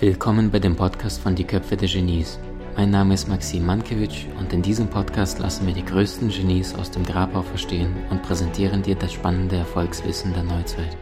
Willkommen bei dem Podcast von Die Köpfe der Genies. Mein Name ist Maxim Mankewitsch und in diesem Podcast lassen wir die größten Genies aus dem Grabau verstehen und präsentieren dir das spannende Erfolgswissen der Neuzeit.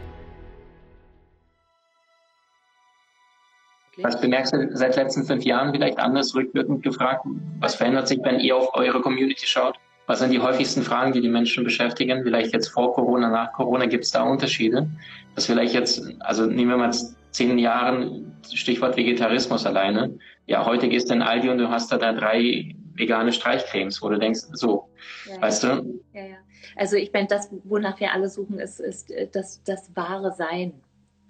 Was bemerkst du seit letzten fünf Jahren vielleicht anders rückwirkend gefragt? Was verändert sich, wenn ihr auf eure Community schaut? Was sind die häufigsten Fragen, die die Menschen beschäftigen? Vielleicht jetzt vor Corona, nach Corona, gibt es da Unterschiede? Dass vielleicht jetzt, also nehmen wir mal zehn Jahren, Stichwort Vegetarismus alleine. Ja, heute gehst du in Aldi und du hast da, da drei vegane Streichcremes, wo du denkst, so, ja, weißt du? Ja, ja. Also ich meine, das, wonach wir alle suchen, ist, ist äh, das, das wahre Sein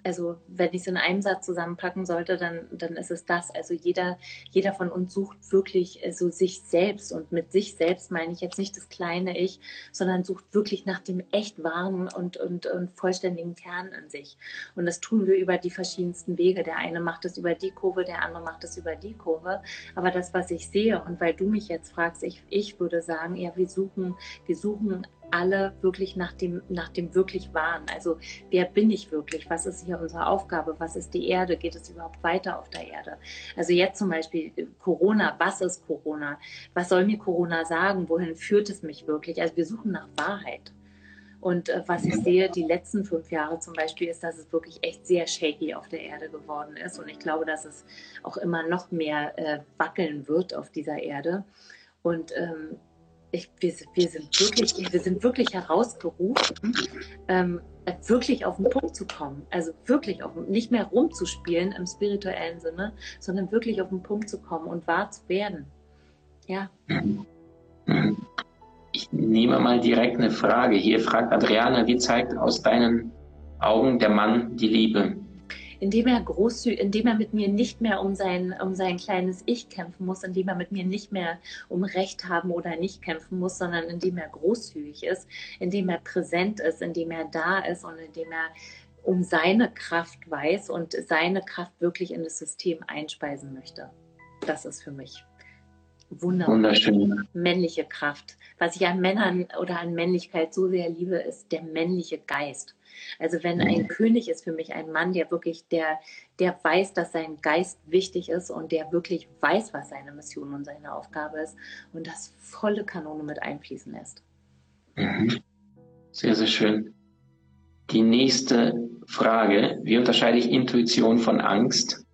also wenn ich es in einem Satz zusammenpacken sollte, dann, dann ist es das. Also jeder, jeder von uns sucht wirklich so sich selbst und mit sich selbst meine ich jetzt nicht das kleine Ich, sondern sucht wirklich nach dem echt wahren und, und, und vollständigen Kern in sich. Und das tun wir über die verschiedensten Wege. Der eine macht es über die Kurve, der andere macht es über die Kurve. Aber das, was ich sehe und weil du mich jetzt fragst, ich, ich würde sagen, ja, wir suchen, wir suchen alle wirklich nach dem, nach dem wirklich Wahren. Also wer bin ich wirklich? Was ist hier unsere Aufgabe? Was ist die Erde? Geht es überhaupt weiter auf der Erde? Also jetzt zum Beispiel äh, Corona. Was ist Corona? Was soll mir Corona sagen? Wohin führt es mich wirklich? Also wir suchen nach Wahrheit. Und äh, was ich sehe, die letzten fünf Jahre zum Beispiel, ist, dass es wirklich echt sehr shaky auf der Erde geworden ist. Und ich glaube, dass es auch immer noch mehr äh, wackeln wird auf dieser Erde. Und ähm, ich, wir, wir, sind wirklich, wir sind wirklich herausgerufen, ähm, wirklich auf den Punkt zu kommen. Also wirklich auf, nicht mehr rumzuspielen im spirituellen Sinne, sondern wirklich auf den Punkt zu kommen und wahr zu werden. Ja. Ich nehme mal direkt eine Frage. Hier fragt Adriana, wie zeigt aus deinen Augen der Mann die Liebe? Indem er großzügig, indem er mit mir nicht mehr um sein, um sein kleines Ich kämpfen muss, indem er mit mir nicht mehr um Recht haben oder nicht kämpfen muss, sondern indem er großzügig ist, indem er präsent ist, indem er da ist und indem er um seine Kraft weiß und seine Kraft wirklich in das System einspeisen möchte. Das ist für mich wunderschön. Männliche Kraft. Was ich an Männern oder an Männlichkeit so sehr liebe, ist der männliche Geist. Also wenn ein mhm. König ist für mich ein Mann, der wirklich, der, der weiß, dass sein Geist wichtig ist und der wirklich weiß, was seine Mission und seine Aufgabe ist und das volle Kanone mit einfließen lässt. Mhm. Sehr, sehr schön. Die nächste Frage, wie unterscheide ich Intuition von Angst?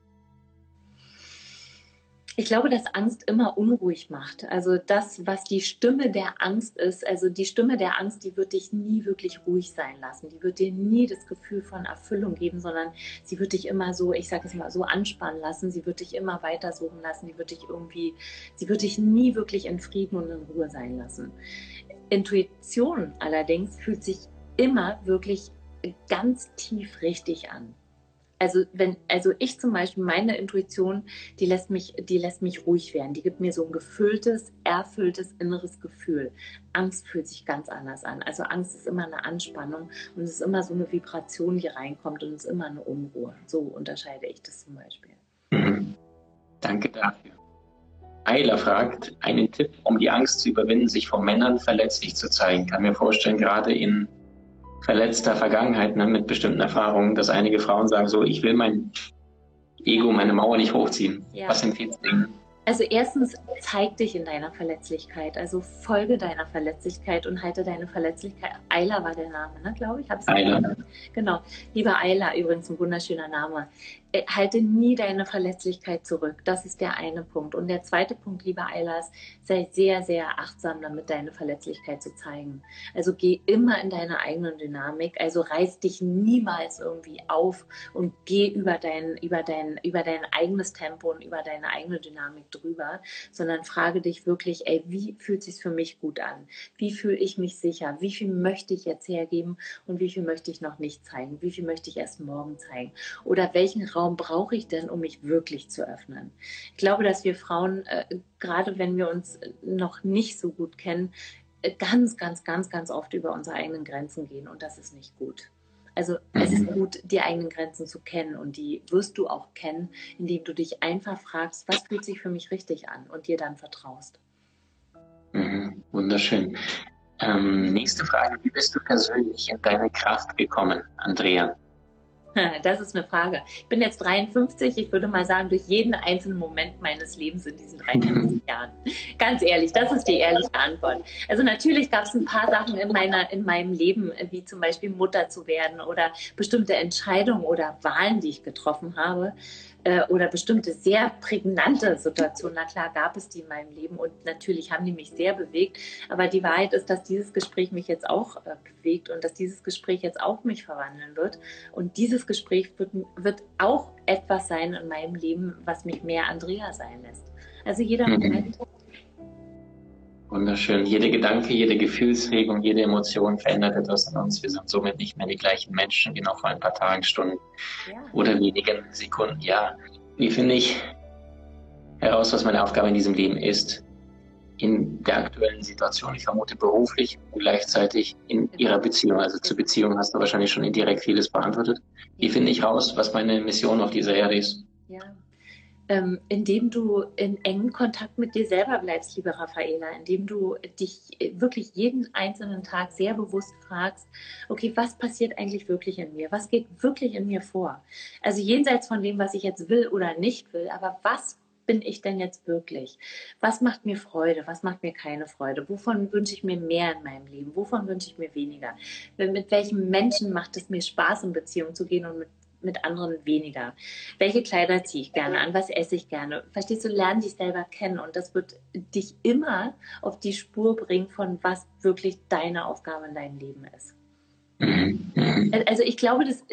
Ich glaube, dass Angst immer unruhig macht. Also das, was die Stimme der Angst ist, also die Stimme der Angst, die wird dich nie wirklich ruhig sein lassen. Die wird dir nie das Gefühl von Erfüllung geben, sondern sie wird dich immer so, ich sage es mal, so anspannen lassen. Sie wird dich immer weiter suchen lassen. Die wird dich irgendwie, sie wird dich nie wirklich in Frieden und in Ruhe sein lassen. Intuition allerdings fühlt sich immer wirklich ganz tief richtig an. Also wenn, also ich zum Beispiel, meine Intuition, die lässt mich, die lässt mich ruhig werden. Die gibt mir so ein gefülltes, erfülltes inneres Gefühl. Angst fühlt sich ganz anders an. Also Angst ist immer eine Anspannung und es ist immer so eine Vibration, die reinkommt und es ist immer eine Unruhe. So unterscheide ich das zum Beispiel. Danke dafür. Eiler fragt, einen Tipp, um die Angst zu überwinden, sich vor Männern verletzlich zu zeigen. Kann mir vorstellen, gerade in verletzter Vergangenheit ne, mit bestimmten Erfahrungen, dass einige Frauen sagen so, ich will mein Ego, meine Mauer nicht hochziehen. Ja. Was empfiehlst du ihnen? Also erstens, zeig dich in deiner Verletzlichkeit. Also folge deiner Verletzlichkeit und halte deine Verletzlichkeit. Ayla war der Name, ne, glaube ich. Ayla. Genau. Lieber Ayla, übrigens ein wunderschöner Name. Äh, halte nie deine Verletzlichkeit zurück. Das ist der eine Punkt. Und der zweite Punkt, lieber Eilas, sei sehr, sehr achtsam damit, deine Verletzlichkeit zu zeigen. Also geh immer in deine eigene Dynamik. Also reiß dich niemals irgendwie auf und geh über dein, über dein, über dein eigenes Tempo und über deine eigene Dynamik drüber, sondern frage dich wirklich, ey, wie fühlt es sich für mich gut an? Wie fühle ich mich sicher? Wie viel möchte ich jetzt hergeben und wie viel möchte ich noch nicht zeigen? Wie viel möchte ich erst morgen zeigen? Oder welchen Raum brauche ich denn, um mich wirklich zu öffnen? Ich glaube, dass wir Frauen, äh, gerade wenn wir uns noch nicht so gut kennen, äh, ganz, ganz, ganz, ganz oft über unsere eigenen Grenzen gehen und das ist nicht gut. Also es ist mhm. gut, die eigenen Grenzen zu kennen und die wirst du auch kennen, indem du dich einfach fragst, was fühlt sich für mich richtig an und dir dann vertraust. Mhm, wunderschön. Ähm, nächste Frage, wie bist du persönlich in deine Kraft gekommen, Andrea? Das ist eine Frage. Ich bin jetzt 53. Ich würde mal sagen, durch jeden einzelnen Moment meines Lebens in diesen 53 Jahren. Ganz ehrlich, das ist die ehrliche Antwort. Also natürlich gab es ein paar Sachen in, meiner, in meinem Leben, wie zum Beispiel Mutter zu werden oder bestimmte Entscheidungen oder Wahlen, die ich getroffen habe, oder bestimmte sehr prägnante Situationen. Na klar, gab es die in meinem Leben und natürlich haben die mich sehr bewegt. Aber die Wahrheit ist, dass dieses Gespräch mich jetzt auch äh, bewegt und dass dieses Gespräch jetzt auch mich verwandeln wird. Und dieses Gespräch wird, wird auch etwas sein in meinem Leben, was mich mehr Andrea sein lässt. Also jeder mhm. Moment Wunderschön. Jede Gedanke, jede Gefühlsregung, jede Emotion verändert etwas an uns. Wir sind somit nicht mehr die gleichen Menschen wie noch vor ein paar Tagen, Stunden ja. oder wenigen Sekunden. Ja, wie finde ich heraus, was meine Aufgabe in diesem Leben ist? In der aktuellen Situation, ich vermute beruflich und gleichzeitig in ihrer Beziehung. Also zur Beziehung hast du wahrscheinlich schon indirekt vieles beantwortet. Wie finde ich raus, was meine Mission auf dieser Erde ist? Ja ähm, indem du in engen Kontakt mit dir selber bleibst, liebe Raffaela, indem du dich wirklich jeden einzelnen Tag sehr bewusst fragst, okay, was passiert eigentlich wirklich in mir? Was geht wirklich in mir vor? Also jenseits von dem, was ich jetzt will oder nicht will, aber was bin ich denn jetzt wirklich? Was macht mir Freude? Was macht mir keine Freude? Wovon wünsche ich mir mehr in meinem Leben? Wovon wünsche ich mir weniger? Mit welchen Menschen macht es mir Spaß, in Beziehung zu gehen und mit mit anderen weniger. Welche Kleider ziehe ich gerne an? Was esse ich gerne? Verstehst du, lern dich selber kennen und das wird dich immer auf die Spur bringen von was wirklich deine Aufgabe in deinem Leben ist. Mhm. Also ich glaube, dass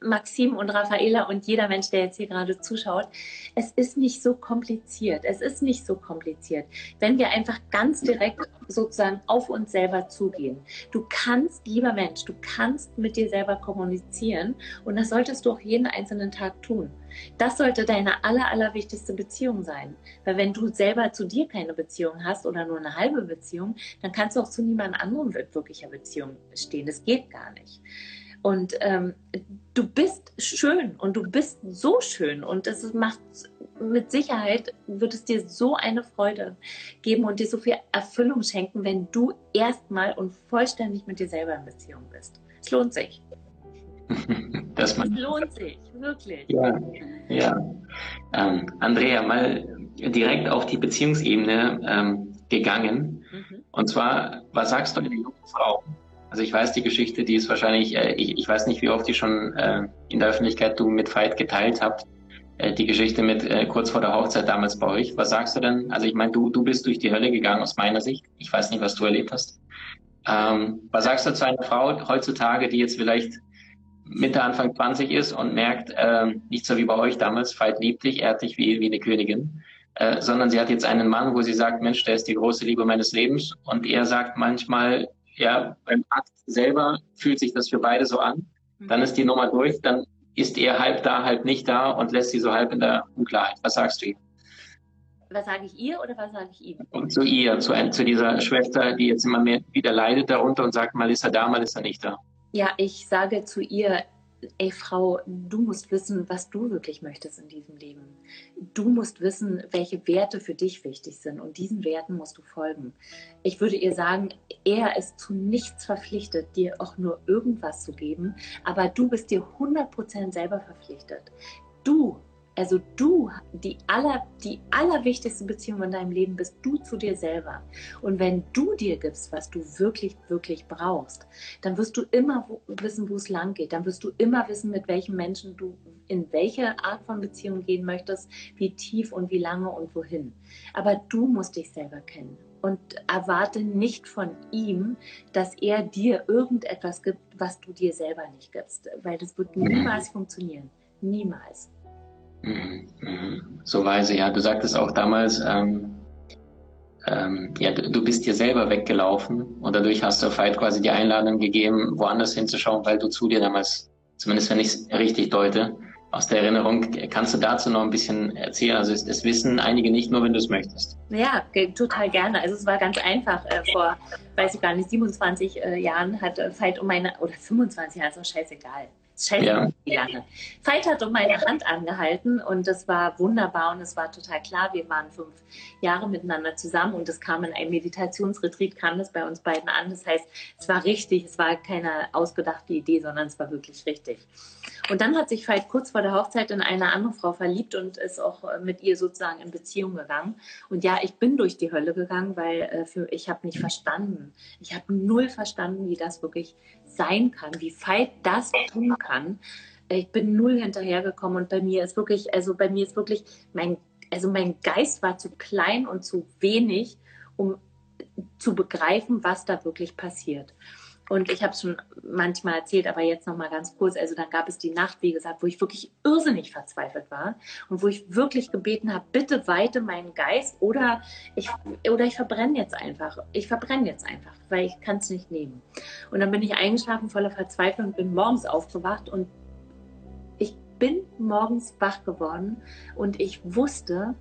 Maxim und Raffaela und jeder Mensch, der jetzt hier gerade zuschaut, es ist nicht so kompliziert. Es ist nicht so kompliziert, wenn wir einfach ganz direkt sozusagen auf uns selber zugehen. Du kannst, lieber Mensch, du kannst mit dir selber kommunizieren und das solltest du auch jeden einzelnen Tag tun. Das sollte deine aller, allerwichtigste Beziehung sein. Weil wenn du selber zu dir keine Beziehung hast oder nur eine halbe Beziehung, dann kannst du auch zu niemand anderem wirklicher Beziehung stehen. Das geht gar nicht. Und ähm, du bist schön und du bist so schön und es macht mit Sicherheit, wird es dir so eine Freude geben und dir so viel Erfüllung schenken, wenn du erstmal und vollständig mit dir selber in Beziehung bist. Es lohnt sich. Das es lohnt sich, wirklich. Ja, ja. Ähm, Andrea, mal direkt auf die Beziehungsebene ähm, gegangen. Mhm. Und zwar, was sagst du einer jungen Frau, also ich weiß die Geschichte, die ist wahrscheinlich, äh, ich, ich weiß nicht, wie oft die schon äh, in der Öffentlichkeit du mit Veit geteilt habt, äh, die Geschichte mit äh, kurz vor der Hochzeit damals bei euch. Was sagst du denn? Also ich meine, du, du bist durch die Hölle gegangen aus meiner Sicht. Ich weiß nicht, was du erlebt hast. Ähm, was sagst du zu einer Frau heutzutage, die jetzt vielleicht Mitte, Anfang 20 ist und merkt, äh, nicht so wie bei euch damals, Veit liebt dich, hat dich wie, wie eine Königin, äh, sondern sie hat jetzt einen Mann, wo sie sagt, Mensch, der ist die große Liebe meines Lebens und er sagt manchmal, ja, beim Akt selber fühlt sich das für beide so an. Mhm. Dann ist die Nummer durch, dann ist er halb da, halb nicht da und lässt sie so halb in der Unklarheit. Was sagst du ihm? Was sage ich ihr oder was sage ich ihm? Und zu ihr, zu, zu dieser Schwester, die jetzt immer mehr wieder leidet darunter und sagt, mal ist er da, mal ist er nicht da. Ja, ich sage zu ihr, ey Frau, du musst wissen, was du wirklich möchtest in diesem Leben. Du musst wissen, welche Werte für dich wichtig sind und diesen Werten musst du folgen. Ich würde ihr sagen, er ist zu nichts verpflichtet, dir auch nur irgendwas zu geben, aber du bist dir 100% selber verpflichtet. Du also du, die, aller, die allerwichtigste Beziehung in deinem Leben bist du zu dir selber. Und wenn du dir gibst, was du wirklich, wirklich brauchst, dann wirst du immer wissen, wo es lang geht. Dann wirst du immer wissen, mit welchen Menschen du in welche Art von Beziehung gehen möchtest, wie tief und wie lange und wohin. Aber du musst dich selber kennen und erwarte nicht von ihm, dass er dir irgendetwas gibt, was du dir selber nicht gibst, weil das wird niemals funktionieren. Niemals. Mhm, mhm. So weise, ja. Du sagtest auch damals, ähm, ähm, ja, du, bist dir selber weggelaufen und dadurch hast du Veit quasi die Einladung gegeben, woanders hinzuschauen, weil du zu dir damals, zumindest wenn ich es richtig deute, aus der Erinnerung, kannst du dazu noch ein bisschen erzählen? Also es, wissen einige nicht nur, wenn du es möchtest. Ja, total gerne. Also es war ganz einfach. Äh, vor, weiß ich gar nicht, 27 äh, Jahren hat äh, Veit um meine, oder 25 Jahre, ist auch scheißegal Scheiße, ja. wie lange. Veit hat um meine Hand angehalten und das war wunderbar und es war total klar, wir waren fünf Jahre miteinander zusammen und es kam in einem Meditationsretreat, kam das bei uns beiden an. Das heißt, es war richtig, es war keine ausgedachte Idee, sondern es war wirklich richtig. Und dann hat sich Veit kurz vor der Hochzeit in eine andere Frau verliebt und ist auch mit ihr sozusagen in Beziehung gegangen. Und ja, ich bin durch die Hölle gegangen, weil äh, für, ich habe nicht verstanden. Ich habe null verstanden, wie das wirklich sein kann, wie Veit das tun kann. Ich bin null hinterhergekommen und bei mir ist wirklich, also bei mir ist wirklich mein, also mein Geist war zu klein und zu wenig, um zu begreifen, was da wirklich passiert. Und ich habe es schon manchmal erzählt, aber jetzt noch mal ganz kurz. Also dann gab es die Nacht, wie gesagt, wo ich wirklich irrsinnig verzweifelt war und wo ich wirklich gebeten habe, bitte weite meinen Geist oder ich, oder ich verbrenne jetzt einfach. Ich verbrenne jetzt einfach, weil ich kann es nicht nehmen. Und dann bin ich eingeschlafen voller Verzweiflung bin morgens aufgewacht und ich bin morgens wach geworden und ich wusste,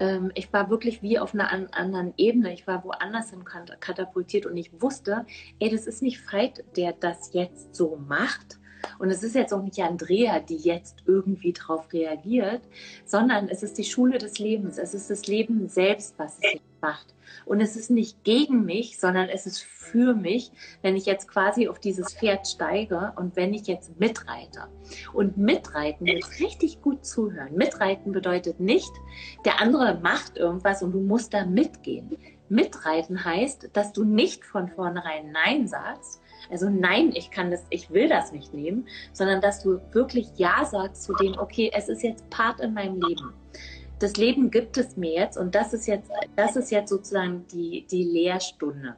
ähm, ich war wirklich wie auf einer an, anderen Ebene. Ich war woanders hin katapultiert und ich wusste, ey, das ist nicht Veit, der das jetzt so macht. Und es ist jetzt auch nicht Andrea, die jetzt irgendwie drauf reagiert, sondern es ist die Schule des Lebens. Es ist das Leben selbst, was es macht. Und es ist nicht gegen mich, sondern es ist für mich, wenn ich jetzt quasi auf dieses Pferd steige und wenn ich jetzt mitreite. Und mitreiten, jetzt richtig gut zuhören. Mitreiten bedeutet nicht, der andere macht irgendwas und du musst da mitgehen. Mitreiten heißt, dass du nicht von vornherein Nein sagst, also nein, ich kann das, ich will das nicht nehmen, sondern dass du wirklich Ja sagst zu dem, okay, es ist jetzt Part in meinem Leben das Leben gibt es mir jetzt und das ist jetzt, das ist jetzt sozusagen die, die Lehrstunde.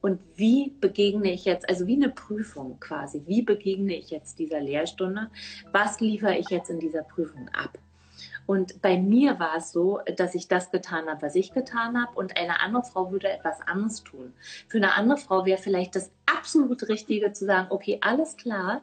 Und wie begegne ich jetzt, also wie eine Prüfung quasi, wie begegne ich jetzt dieser Lehrstunde? Was liefere ich jetzt in dieser Prüfung ab? Und bei mir war es so, dass ich das getan habe, was ich getan habe, und eine andere Frau würde etwas anderes tun. Für eine andere Frau wäre vielleicht das absolut Richtige zu sagen, okay, alles klar,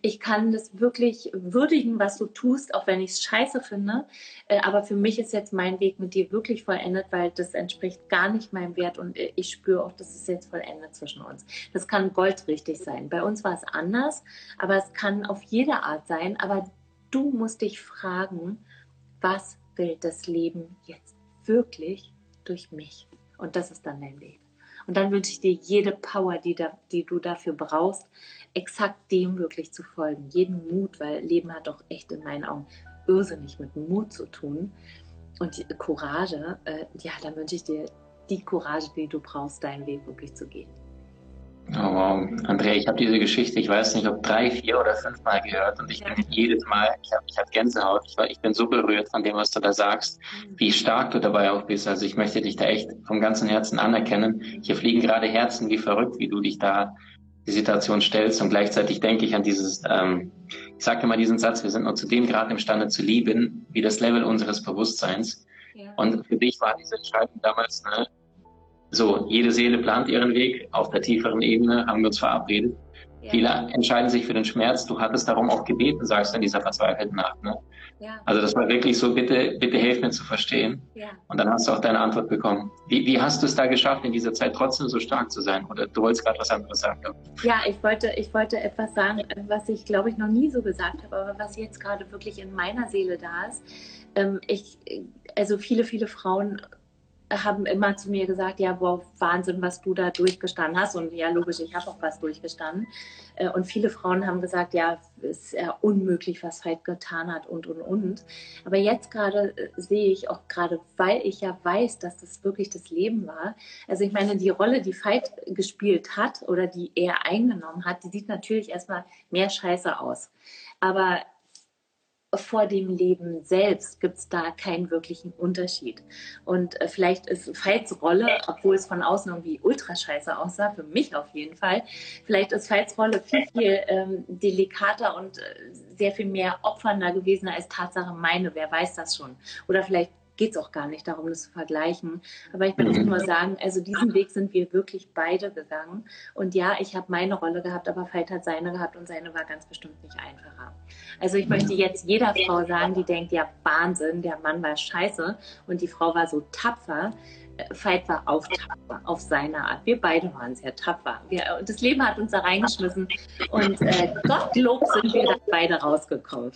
ich kann das wirklich würdigen, was du tust, auch wenn ich es scheiße finde. Äh, aber für mich ist jetzt mein Weg mit dir wirklich vollendet, weil das entspricht gar nicht meinem Wert und äh, ich spüre auch, dass es jetzt vollendet zwischen uns. Das kann goldrichtig sein. Bei uns war es anders, aber es kann auf jede Art sein. Aber du musst dich fragen, was will das Leben jetzt wirklich durch mich? Und das ist dann dein Weg. Und dann wünsche ich dir jede Power, die, da, die du dafür brauchst, exakt dem wirklich zu folgen. Jeden Mut, weil Leben hat doch echt in meinen Augen irrsinnig mit Mut zu tun. Und Courage, äh, ja, dann wünsche ich dir die Courage, die du brauchst, deinen Weg wirklich zu gehen. Oh, wow. Andrea, ich habe diese Geschichte, ich weiß nicht, ob drei, vier oder fünf Mal gehört und ich ja. bin jedes Mal, ich habe ich hab Gänsehaut, ich, war, ich bin so berührt von dem, was du da sagst, mhm. wie stark du dabei auch bist. Also ich möchte dich da echt vom ganzen Herzen anerkennen. Hier fliegen gerade Herzen wie verrückt, wie du dich da die Situation stellst und gleichzeitig denke ich an dieses, ähm, ich sage immer diesen Satz, wir sind nur zu dem Grad imstande zu lieben, wie das Level unseres Bewusstseins. Ja. Und für dich war diese Entscheidung damals, ne, so, jede Seele plant ihren Weg. Auf der tieferen Ebene haben wir uns verabredet. Ja. Viele entscheiden sich für den Schmerz. Du hattest darum auch gebeten, sagst du in dieser verzweifelten Nacht. Ne? Ja. Also das war wirklich so, bitte, bitte helf mir zu verstehen. Ja. Und dann hast du auch deine Antwort bekommen. Wie, wie hast du es da geschafft, in dieser Zeit trotzdem so stark zu sein? Oder du wolltest gerade was anderes sagen? Ja, ich wollte, ich wollte etwas sagen, was ich glaube ich noch nie so gesagt habe, aber was jetzt gerade wirklich in meiner Seele da ist. Ähm, ich, also viele, viele Frauen haben immer zu mir gesagt, ja, wow, Wahnsinn, was du da durchgestanden hast. Und ja, logisch, ich habe auch was durchgestanden. Äh, und viele Frauen haben gesagt, ja, ist ja unmöglich, was Veit getan hat und, und, und. Aber jetzt gerade äh, sehe ich auch gerade, weil ich ja weiß, dass das wirklich das Leben war. Also ich meine, die Rolle, die Veit gespielt hat oder die er eingenommen hat, die sieht natürlich erstmal mehr scheiße aus. Aber vor dem Leben selbst gibt es da keinen wirklichen Unterschied. Und äh, vielleicht ist Veits Rolle, obwohl es von außen irgendwie ultra scheiße aussah, für mich auf jeden Fall, vielleicht ist Veits Rolle viel, viel ähm, delikater und äh, sehr viel mehr opfernder gewesen als Tatsache meine. Wer weiß das schon? Oder vielleicht geht es auch gar nicht darum, das zu vergleichen. Aber ich möchte mhm. nur sagen, also diesen Weg sind wir wirklich beide gegangen. Und ja, ich habe meine Rolle gehabt, aber Veit hat seine gehabt und seine war ganz bestimmt nicht einfacher. Also ich möchte jetzt jeder Frau sagen, die denkt, ja Wahnsinn, der Mann war scheiße und die Frau war so tapfer. Veit war auch tapfer auf seine Art. Wir beide waren sehr tapfer. Wir, das Leben hat uns da reingeschmissen und äh, Gottlob sind wir da beide rausgekommen.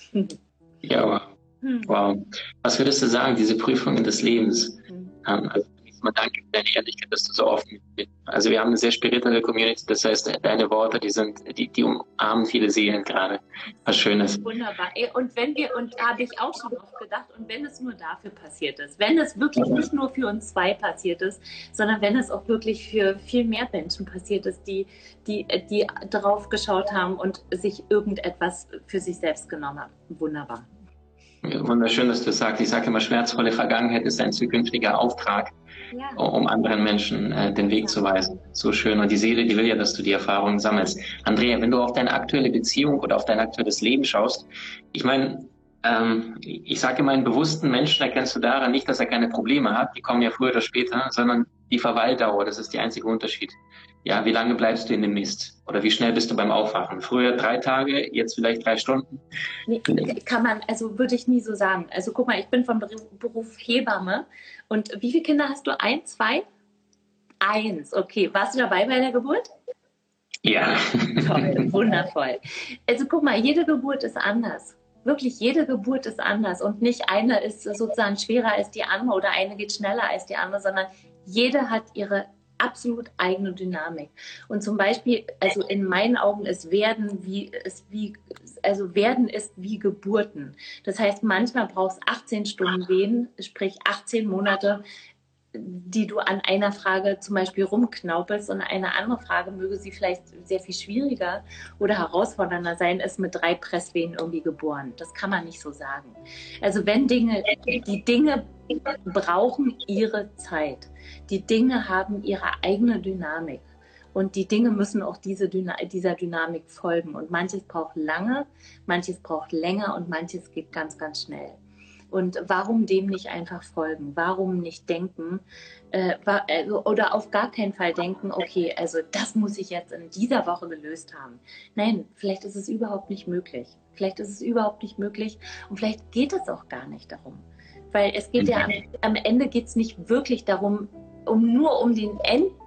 Ja, hm. wow. Was würdest du sagen, diese Prüfungen des Lebens? Hm. Ähm, also erstmal danke für deine Ehrlichkeit, dass du so offen bist. Also wir haben eine sehr spirituelle Community, das heißt, deine Worte, die sind, die, die umarmen viele Seelen gerade. Was Schönes. Wunderbar. Und wenn wir, und da habe ich auch schon oft gedacht, und wenn es nur dafür passiert ist, wenn es wirklich nicht nur für uns zwei passiert ist, sondern wenn es auch wirklich für viel mehr Menschen passiert ist, die, die, die drauf geschaut haben und sich irgendetwas für sich selbst genommen haben. Wunderbar. Wunderschön, dass du sagst. Ich sage immer, schmerzvolle Vergangenheit ist ein zukünftiger Auftrag ja. um anderen Menschen äh, den Weg zu weisen. So schön. Und die Seele, die will ja, dass du die Erfahrungen sammelst. Andrea, wenn du auf deine aktuelle Beziehung oder auf dein aktuelles Leben schaust, ich meine, ähm, ich sage immer, einen bewussten Menschen erkennst du daran nicht, dass er keine Probleme hat, die kommen ja früher oder später, sondern die Verweildauer, das ist der einzige Unterschied. Ja, wie lange bleibst du in dem Mist? Oder wie schnell bist du beim Aufwachen? Früher drei Tage, jetzt vielleicht drei Stunden? Nee, kann man, also würde ich nie so sagen. Also guck mal, ich bin vom Beruf Hebamme. Und wie viele Kinder hast du? Ein, zwei? Eins, okay. Warst du dabei bei der Geburt? Ja. Toll, wundervoll. Also guck mal, jede Geburt ist anders wirklich jede Geburt ist anders und nicht eine ist sozusagen schwerer als die andere oder eine geht schneller als die andere, sondern jede hat ihre absolut eigene Dynamik. Und zum Beispiel, also in meinen Augen ist Werden wie, ist wie, also Werden ist wie Geburten. Das heißt, manchmal brauchst 18 Stunden Wehen, sprich 18 Monate, die du an einer Frage zum Beispiel rumknaupelst und eine andere Frage möge sie vielleicht sehr viel schwieriger oder herausfordernder sein, ist mit drei Presswehen irgendwie geboren. Das kann man nicht so sagen. Also wenn Dinge, die Dinge brauchen ihre Zeit. Die Dinge haben ihre eigene Dynamik. Und die Dinge müssen auch diese Dyna dieser Dynamik folgen. Und manches braucht lange, manches braucht länger und manches geht ganz, ganz schnell. Und warum dem nicht einfach folgen? Warum nicht denken äh, also, oder auf gar keinen Fall denken, okay, also das muss ich jetzt in dieser Woche gelöst haben. Nein, vielleicht ist es überhaupt nicht möglich. Vielleicht ist es überhaupt nicht möglich und vielleicht geht es auch gar nicht darum. Weil es geht ja am, am Ende geht es nicht wirklich darum, um nur um den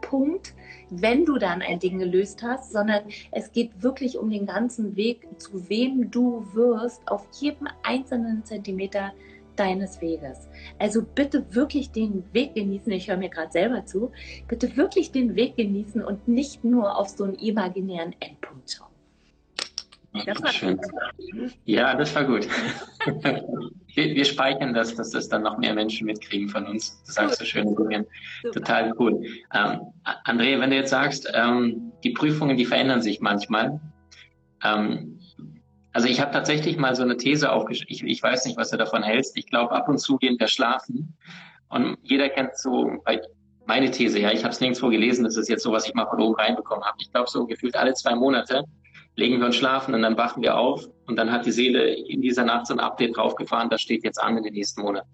Endpunkt, wenn du dann ein Ding gelöst hast, sondern es geht wirklich um den ganzen Weg, zu wem du wirst, auf jedem einzelnen Zentimeter deines Weges. Also bitte wirklich den Weg genießen. Ich höre mir gerade selber zu. Bitte wirklich den Weg genießen und nicht nur auf so einen imaginären Endpunkt schauen. Das war schön. Ja, das war gut. wir, wir, speichern das, dass das dann noch mehr Menschen mitkriegen von uns. Du sagst so schöne Dinge. Total cool. Ähm, Andrea, wenn du jetzt sagst, ähm, die Prüfungen, die verändern sich manchmal. Ähm, also ich habe tatsächlich mal so eine These aufgeschrieben. Ich, ich weiß nicht, was du davon hältst. Ich glaube, ab und zu gehen wir schlafen. Und jeder kennt so meine These, ja, ich habe es nirgendwo gelesen, das ist jetzt so, was ich mal von oben reinbekommen habe. Ich glaube, so gefühlt alle zwei Monate legen wir uns schlafen und dann wachen wir auf und dann hat die Seele in dieser Nacht so ein Update draufgefahren, das steht jetzt an in den nächsten Monaten.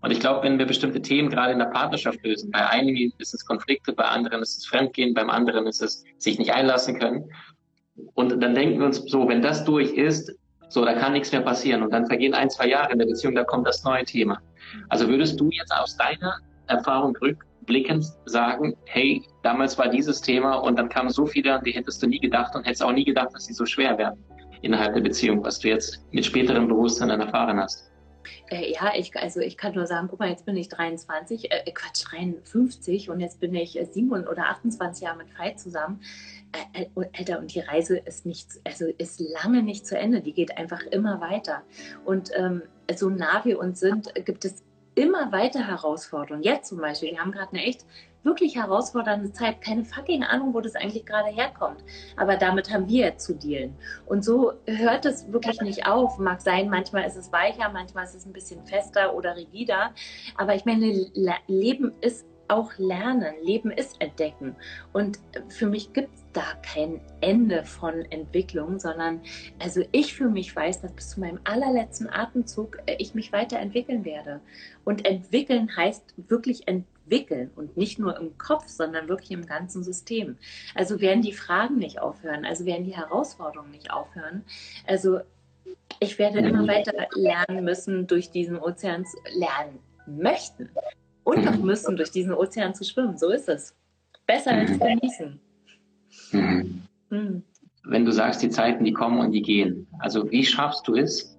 Und ich glaube, wenn wir bestimmte Themen gerade in der Partnerschaft lösen, bei einigen ist es Konflikte, bei anderen ist es Fremdgehen, beim anderen ist es sich nicht einlassen können. Und dann denken wir uns so, wenn das durch ist, so, da kann nichts mehr passieren. Und dann vergehen ein, zwei Jahre in der Beziehung, da kommt das neue Thema. Also würdest du jetzt aus deiner Erfahrung rück, rückblickend sagen, hey, damals war dieses Thema und dann kamen so viele, an die hättest du nie gedacht und hättest auch nie gedacht, dass sie so schwer werden innerhalb der Beziehung, was du jetzt mit späterem Bewusstsein dann erfahren hast. Äh, ja, ich, also ich kann nur sagen, guck mal, jetzt bin ich 23, äh, Quatsch, 53 und jetzt bin ich 7 äh, oder 28 Jahre mit Veit zusammen. Äh, äh Alter, und die Reise ist nicht, also ist lange nicht zu Ende, die geht einfach immer weiter. Und ähm, so nah wir uns sind, gibt es immer weiter Herausforderungen. Jetzt zum Beispiel, wir haben gerade eine echt wirklich herausfordernde Zeit. Keine fucking Ahnung, wo das eigentlich gerade herkommt. Aber damit haben wir zu dealen. Und so hört es wirklich nicht auf. Mag sein, manchmal ist es weicher, manchmal ist es ein bisschen fester oder rigider. Aber ich meine, Leben ist auch lernen. Leben ist entdecken. Und für mich gibt es da kein Ende von Entwicklung, sondern also ich für mich weiß, dass bis zu meinem allerletzten Atemzug äh, ich mich weiterentwickeln werde. Und entwickeln heißt wirklich entwickeln und nicht nur im Kopf, sondern wirklich im ganzen System. Also werden die Fragen nicht aufhören, also werden die Herausforderungen nicht aufhören. Also ich werde immer weiter lernen müssen, durch diesen Ozean lernen möchten und auch müssen, durch diesen Ozean zu schwimmen. So ist es. Besser als mhm. genießen. Mhm. Mhm. Wenn du sagst, die Zeiten, die kommen und die gehen, also wie schaffst du es,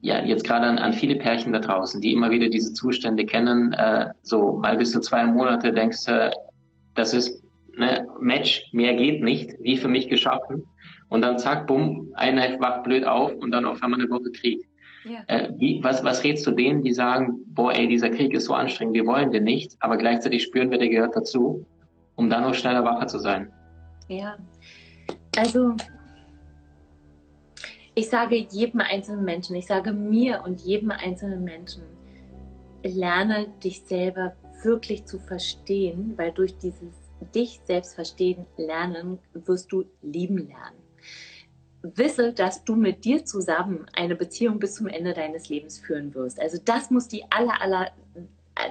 ja, jetzt gerade an, an viele Pärchen da draußen, die immer wieder diese Zustände kennen, äh, so mal bis zu zwei Monate denkst du, das ist ne, Match, mehr geht nicht, wie für mich geschaffen. Und dann zack, bumm, einer wacht blöd auf und dann auf einmal eine Woche Krieg. Ja. Äh, wie, was, was rätst du denen, die sagen, boah, ey, dieser Krieg ist so anstrengend, wir wollen den nicht, aber gleichzeitig spüren wir, der gehört dazu, um dann noch schneller wacher zu sein? Ja, also ich sage jedem einzelnen Menschen, ich sage mir und jedem einzelnen Menschen, lerne dich selber wirklich zu verstehen, weil durch dieses dich selbst verstehen lernen wirst du lieben lernen wisse, dass du mit dir zusammen eine Beziehung bis zum Ende deines Lebens führen wirst. Also das muss die aller, aller,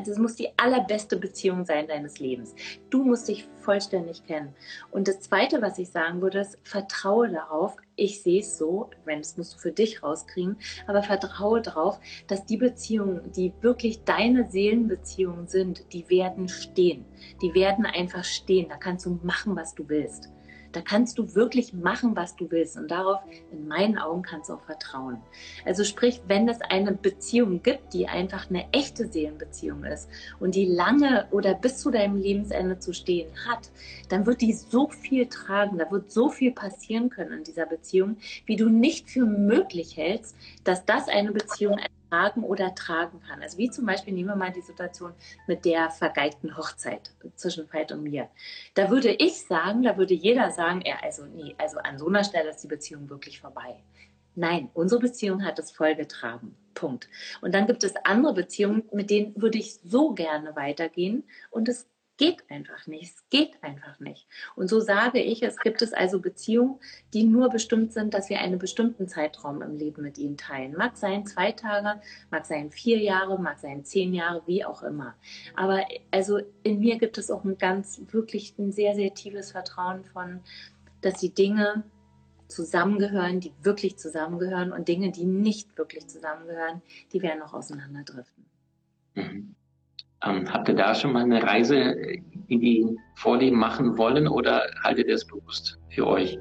das muss die allerbeste Beziehung sein deines Lebens. Du musst dich vollständig kennen. Und das Zweite, was ich sagen würde, ist, vertraue darauf. Ich sehe es so, wenn das musst du für dich rauskriegen, aber vertraue darauf, dass die Beziehungen, die wirklich deine Seelenbeziehungen sind, die werden stehen. Die werden einfach stehen. Da kannst du machen, was du willst. Da kannst du wirklich machen, was du willst. Und darauf, in meinen Augen, kannst du auch vertrauen. Also sprich, wenn es eine Beziehung gibt, die einfach eine echte Seelenbeziehung ist und die lange oder bis zu deinem Lebensende zu stehen hat, dann wird die so viel tragen, da wird so viel passieren können in dieser Beziehung, wie du nicht für möglich hältst, dass das eine Beziehung tragen oder tragen kann. Also wie zum Beispiel nehmen wir mal die Situation mit der vergeigten Hochzeit zwischen Veit und mir. Da würde ich sagen, da würde jeder sagen, ja, also nee, also an so einer Stelle ist die Beziehung wirklich vorbei. Nein, unsere Beziehung hat es voll getragen. Punkt. Und dann gibt es andere Beziehungen, mit denen würde ich so gerne weitergehen und es geht einfach nicht. Es geht einfach nicht. Und so sage ich, es gibt es also Beziehungen, die nur bestimmt sind, dass wir einen bestimmten Zeitraum im Leben mit ihnen teilen. Mag sein zwei Tage, mag sein vier Jahre, mag sein zehn Jahre, wie auch immer. Aber also in mir gibt es auch ein ganz, wirklich ein sehr, sehr tiefes Vertrauen von, dass die Dinge zusammengehören, die wirklich zusammengehören und Dinge, die nicht wirklich zusammengehören, die werden auch auseinanderdriften. Mhm. Ähm, habt ihr da schon mal eine Reise in die Vorleben machen wollen oder haltet ihr es bewusst für euch?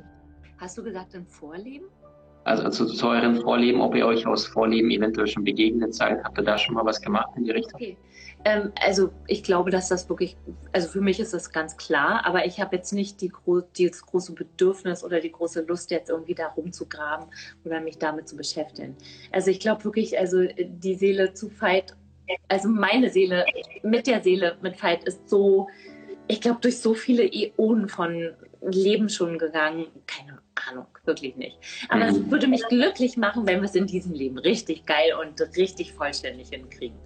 Hast du gesagt ein Vorleben? Also, also zu euren Vorleben, ob ihr euch aus Vorleben eventuell schon begegnet seid. Habt ihr da schon mal was gemacht in die Richtung? Okay. Ähm, also ich glaube, dass das wirklich, also für mich ist das ganz klar, aber ich habe jetzt nicht die, die, das große Bedürfnis oder die große Lust, jetzt irgendwie da rumzugraben oder mich damit zu beschäftigen. Also ich glaube wirklich, also die Seele zu Veit also meine Seele mit der Seele mit Veit ist so, ich glaube, durch so viele Äonen von Leben schon gegangen. Keine Ahnung, wirklich nicht. Aber mhm. es würde mich glücklich machen, wenn wir es in diesem Leben richtig geil und richtig vollständig hinkriegen.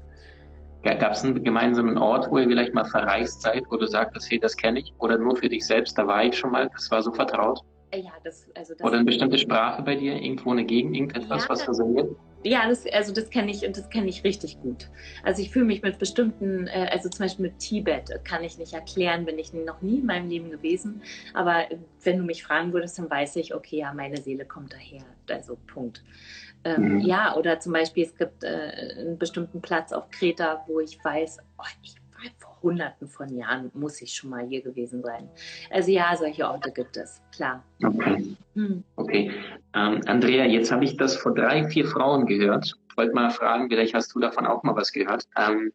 Gab es einen gemeinsamen Ort, wo ihr vielleicht mal verreist seid, wo du sagst, hey, das kenne ich? Oder nur für dich selbst, da war ich schon mal, das war so vertraut? Ja, das, also das Oder eine bestimmte Sprache bei dir, irgendwo eine Gegend, irgendetwas, ja, was resoniert? Ja, das, also das kenne ich und das kenne ich richtig gut. Also ich fühle mich mit bestimmten, äh, also zum Beispiel mit Tibet kann ich nicht erklären, bin ich noch nie in meinem Leben gewesen. Aber wenn du mich fragen würdest, dann weiß ich, okay, ja, meine Seele kommt daher. Also Punkt. Ähm, mhm. Ja, oder zum Beispiel, es gibt äh, einen bestimmten Platz auf Kreta, wo ich weiß, oh, ich vor hunderten von Jahren, muss ich schon mal hier gewesen sein. Also ja, solche Orte gibt es, klar. Okay. Hm. Okay. Ähm, Andrea, jetzt habe ich das vor drei, vier Frauen gehört. Ich wollte mal fragen, vielleicht hast du davon auch mal was gehört. Ähm,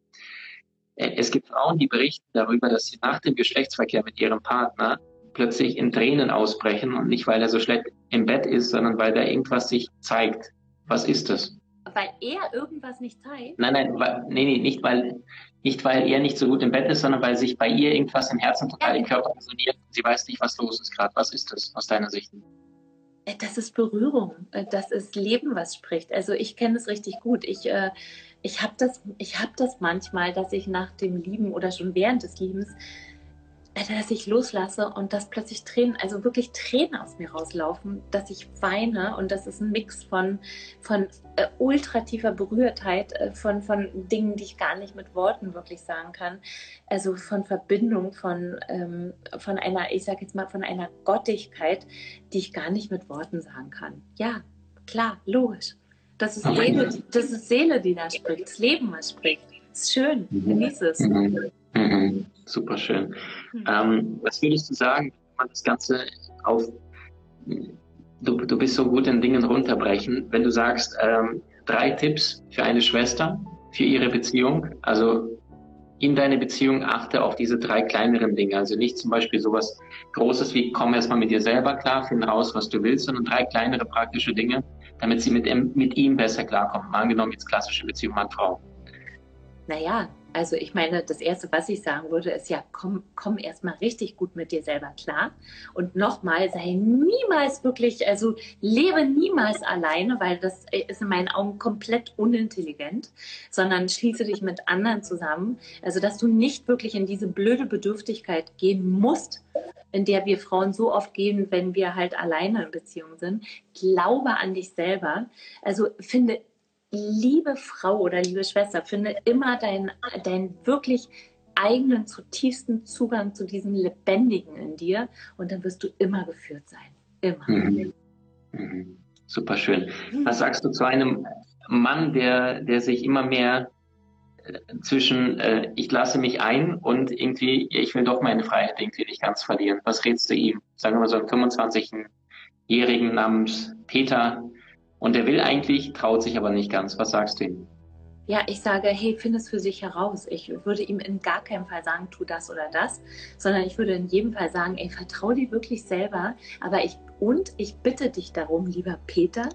äh, es gibt Frauen, die berichten darüber, dass sie nach dem Geschlechtsverkehr mit ihrem Partner plötzlich in Tränen ausbrechen und nicht, weil er so schlecht im Bett ist, sondern weil da irgendwas sich zeigt. Was ist das? Weil er irgendwas nicht zeigt? Nein, nein, weil, nee, nee, nicht weil, nicht weil er nicht so gut im Bett ist, sondern weil sich bei ihr irgendwas im Herzen total im Körper resoniert. Sie weiß nicht, was los ist gerade. Was ist das aus deiner Sicht? Äh, das ist Berührung. Äh, das ist Leben, was spricht. Also ich kenne es richtig gut. Ich, äh, ich habe das, hab das manchmal, dass ich nach dem Lieben oder schon während des Liebens dass ich loslasse und dass plötzlich Tränen, also wirklich Tränen aus mir rauslaufen, dass ich weine und das ist ein Mix von, von äh, ultra tiefer Berührtheit, äh, von, von Dingen, die ich gar nicht mit Worten wirklich sagen kann, also von Verbindung, von, ähm, von einer, ich sage jetzt mal, von einer Gottigkeit, die ich gar nicht mit Worten sagen kann. Ja, klar, logisch. Das ist, Seele, das ist Seele, die da spricht, das Leben, was spricht. Ist schön, mhm. genieße es. Mhm. Mhm. Super schön. Mhm. Ähm, was würdest du sagen, wenn man das Ganze auf, du, du bist so gut in Dingen runterbrechen, wenn du sagst, ähm, drei Tipps für eine Schwester, für ihre Beziehung, also in deine Beziehung achte auf diese drei kleineren Dinge. Also nicht zum Beispiel sowas Großes wie komm erstmal mit dir selber klar, finde raus, was du willst, sondern drei kleinere praktische Dinge, damit sie mit, mit ihm besser klarkommt. Mal angenommen jetzt klassische Beziehung Mann-Frau. Naja, also ich meine, das Erste, was ich sagen würde, ist ja, komm, komm erstmal richtig gut mit dir selber klar. Und nochmal, sei niemals wirklich, also lebe niemals alleine, weil das ist in meinen Augen komplett unintelligent, sondern schließe dich mit anderen zusammen. Also dass du nicht wirklich in diese blöde Bedürftigkeit gehen musst, in der wir Frauen so oft gehen, wenn wir halt alleine in Beziehung sind. Glaube an dich selber. Also finde liebe Frau oder liebe Schwester, finde immer deinen, deinen wirklich eigenen, zutiefsten Zugang zu diesem Lebendigen in dir und dann wirst du immer geführt sein. Immer. Mhm. Mhm. Super schön. Mhm. Was sagst du zu einem Mann, der, der sich immer mehr äh, zwischen äh, ich lasse mich ein und irgendwie ich will doch meine Freiheit irgendwie nicht ganz verlieren. Was rätst du ihm? Sagen wir mal so einen 25-jährigen namens Peter, und er will eigentlich, traut sich aber nicht ganz. Was sagst du ihm? Ja, ich sage, hey, finde es für sich heraus. Ich würde ihm in gar keinem Fall sagen, tu das oder das, sondern ich würde in jedem Fall sagen, ey, vertrau dir wirklich selber. Aber ich, und ich bitte dich darum, lieber Peter,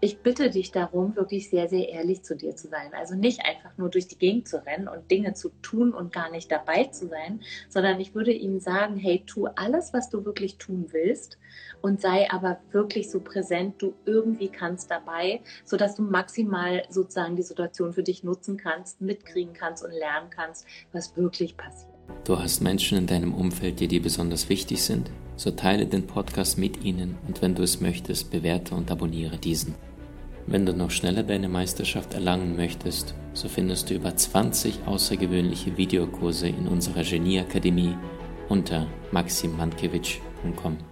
ich bitte dich darum, wirklich sehr, sehr ehrlich zu dir zu sein. Also nicht einfach nur durch die Gegend zu rennen und Dinge zu tun und gar nicht dabei zu sein, sondern ich würde ihm sagen, hey, tu alles, was du wirklich tun willst und sei aber wirklich so präsent, du irgendwie kannst dabei, sodass du maximal sozusagen die Situation für dich nutzen kannst, mitkriegen kannst und lernen kannst, was wirklich passiert. Du hast Menschen in deinem Umfeld, die dir besonders wichtig sind? So teile den Podcast mit ihnen und wenn du es möchtest, bewerte und abonniere diesen. Wenn du noch schneller deine Meisterschaft erlangen möchtest, so findest du über 20 außergewöhnliche Videokurse in unserer Genieakademie unter maximmankiewicz.com.